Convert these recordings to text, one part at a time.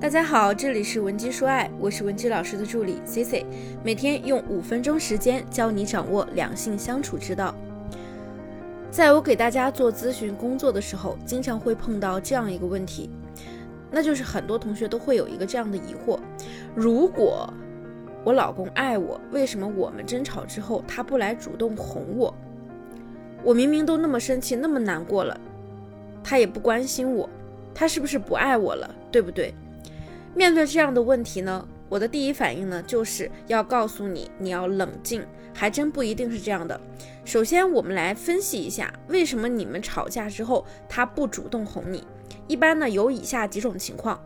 大家好，这里是文姬说爱，我是文姬老师的助理 C C，每天用五分钟时间教你掌握两性相处之道。在我给大家做咨询工作的时候，经常会碰到这样一个问题，那就是很多同学都会有一个这样的疑惑：如果我老公爱我，为什么我们争吵之后他不来主动哄我？我明明都那么生气，那么难过了，他也不关心我，他是不是不爱我了？对不对？面对这样的问题呢，我的第一反应呢，就是要告诉你，你要冷静，还真不一定是这样的。首先，我们来分析一下，为什么你们吵架之后他不主动哄你？一般呢，有以下几种情况。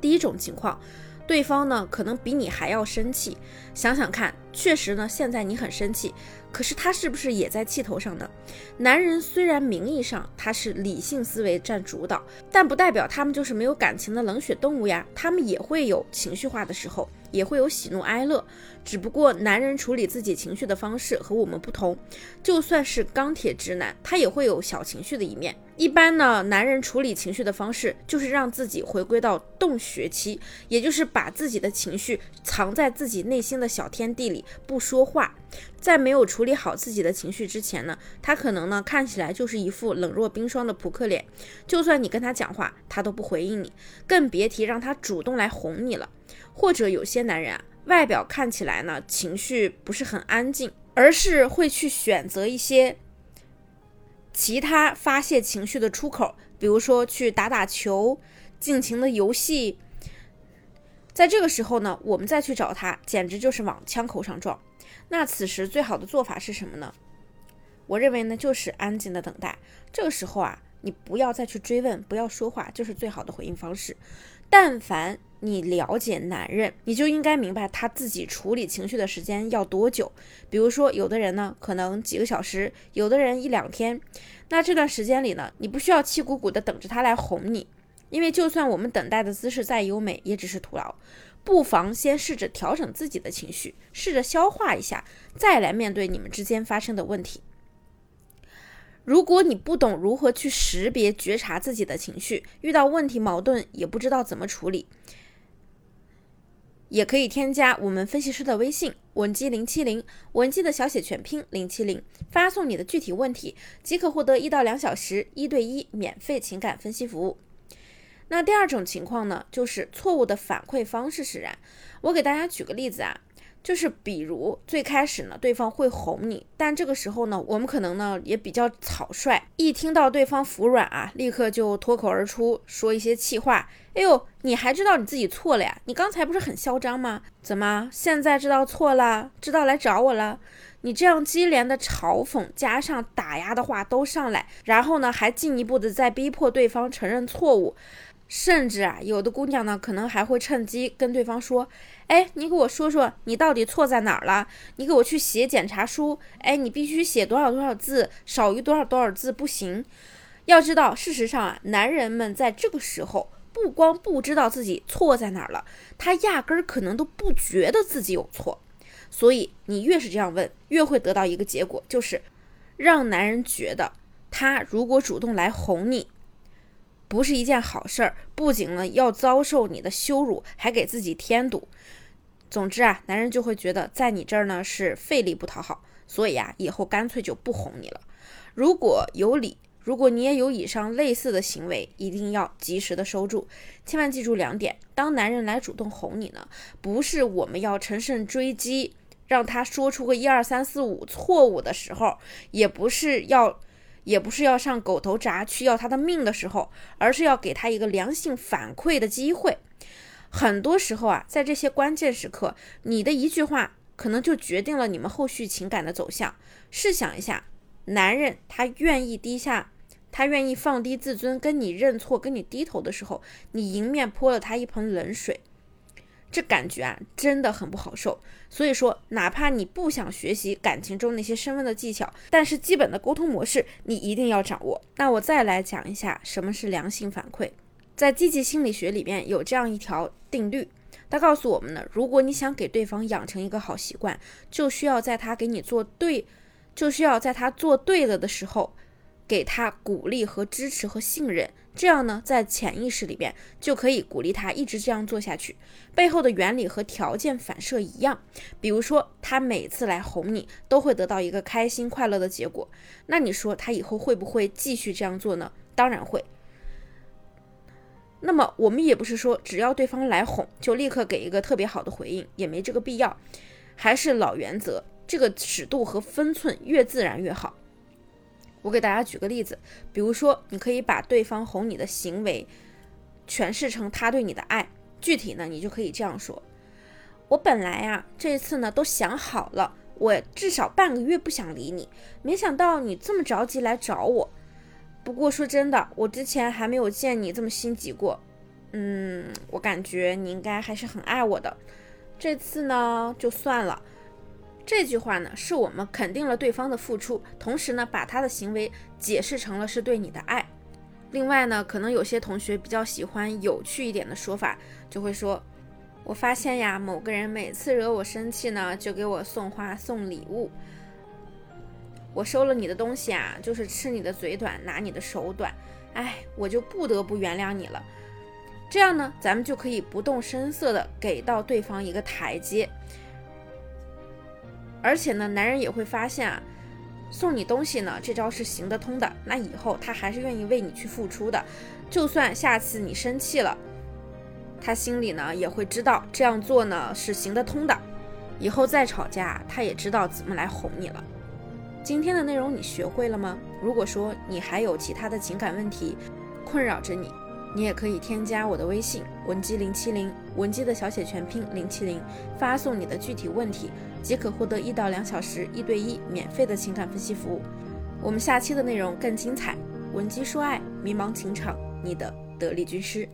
第一种情况。对方呢，可能比你还要生气。想想看，确实呢，现在你很生气，可是他是不是也在气头上呢？男人虽然名义上他是理性思维占主导，但不代表他们就是没有感情的冷血动物呀。他们也会有情绪化的时候，也会有喜怒哀乐。只不过男人处理自己情绪的方式和我们不同。就算是钢铁直男，他也会有小情绪的一面。一般呢，男人处理情绪的方式就是让自己回归到洞穴期，也就是把自己的情绪藏在自己内心的小天地里，不说话。在没有处理好自己的情绪之前呢，他可能呢看起来就是一副冷若冰霜的扑克脸，就算你跟他讲话，他都不回应你，更别提让他主动来哄你了。或者有些男人啊，外表看起来呢情绪不是很安静，而是会去选择一些。其他发泄情绪的出口，比如说去打打球、尽情的游戏，在这个时候呢，我们再去找他，简直就是往枪口上撞。那此时最好的做法是什么呢？我认为呢，就是安静的等待。这个时候啊，你不要再去追问，不要说话，就是最好的回应方式。但凡你了解男人，你就应该明白他自己处理情绪的时间要多久。比如说，有的人呢可能几个小时，有的人一两天。那这段时间里呢，你不需要气鼓鼓的等着他来哄你，因为就算我们等待的姿势再优美，也只是徒劳。不妨先试着调整自己的情绪，试着消化一下，再来面对你们之间发生的问题。如果你不懂如何去识别、觉察自己的情绪，遇到问题、矛盾也不知道怎么处理。也可以添加我们分析师的微信文姬零七零，文姬的小写全拼零七零，发送你的具体问题，即可获得一到两小时一对一免费情感分析服务。那第二种情况呢，就是错误的反馈方式使然。我给大家举个例子啊。就是比如最开始呢，对方会哄你，但这个时候呢，我们可能呢也比较草率，一听到对方服软啊，立刻就脱口而出说一些气话。哎呦，你还知道你自己错了呀？你刚才不是很嚣张吗？怎么现在知道错了，知道来找我了？你这样接连的嘲讽加上打压的话都上来，然后呢还进一步的在逼迫对方承认错误。甚至啊，有的姑娘呢，可能还会趁机跟对方说：“哎，你给我说说，你到底错在哪儿了？你给我去写检查书。哎，你必须写多少多少字，少于多少多少字不行。要知道，事实上啊，男人们在这个时候不光不知道自己错在哪儿了，他压根儿可能都不觉得自己有错。所以你越是这样问，越会得到一个结果，就是让男人觉得他如果主动来哄你。”不是一件好事儿，不仅呢要遭受你的羞辱，还给自己添堵。总之啊，男人就会觉得在你这儿呢是费力不讨好，所以啊，以后干脆就不哄你了。如果有理，如果你也有以上类似的行为，一定要及时的收住。千万记住两点：当男人来主动哄你呢，不是我们要乘胜追击，让他说出个一二三四五错误的时候，也不是要。也不是要上狗头铡去要他的命的时候，而是要给他一个良性反馈的机会。很多时候啊，在这些关键时刻，你的一句话可能就决定了你们后续情感的走向。试想一下，男人他愿意低下，他愿意放低自尊跟你认错、跟你低头的时候，你迎面泼了他一盆冷水。这感觉啊，真的很不好受。所以说，哪怕你不想学习感情中那些升温的技巧，但是基本的沟通模式你一定要掌握。那我再来讲一下什么是良性反馈。在积极心理学里面有这样一条定律，它告诉我们呢，如果你想给对方养成一个好习惯，就需要在他给你做对，就需要在他做对了的时候，给他鼓励和支持和信任，这样呢，在潜意识里边就可以鼓励他一直这样做下去。背后的原理和条件反射一样，比如说他每次来哄你，都会得到一个开心快乐的结果。那你说他以后会不会继续这样做呢？当然会。那么我们也不是说只要对方来哄就立刻给一个特别好的回应，也没这个必要。还是老原则，这个尺度和分寸越自然越好。我给大家举个例子，比如说你可以把对方哄你的行为诠释成他对你的爱。具体呢，你就可以这样说：我本来呀这次呢都想好了，我至少半个月不想理你，没想到你这么着急来找我。不过说真的，我之前还没有见你这么心急过。嗯，我感觉你应该还是很爱我的。这次呢，就算了。这句话呢，是我们肯定了对方的付出，同时呢，把他的行为解释成了是对你的爱。另外呢，可能有些同学比较喜欢有趣一点的说法，就会说：“我发现呀，某个人每次惹我生气呢，就给我送花送礼物。”我收了你的东西啊，就是吃你的嘴短，拿你的手短，哎，我就不得不原谅你了。这样呢，咱们就可以不动声色的给到对方一个台阶，而且呢，男人也会发现啊，送你东西呢，这招是行得通的，那以后他还是愿意为你去付出的。就算下次你生气了，他心里呢也会知道这样做呢是行得通的，以后再吵架，他也知道怎么来哄你了。今天的内容你学会了吗？如果说你还有其他的情感问题困扰着你，你也可以添加我的微信文姬零七零，文姬的小写全拼零七零，发送你的具体问题，即可获得一到两小时一对一免费的情感分析服务。我们下期的内容更精彩，文姬说爱，迷茫情场，你的得力军师。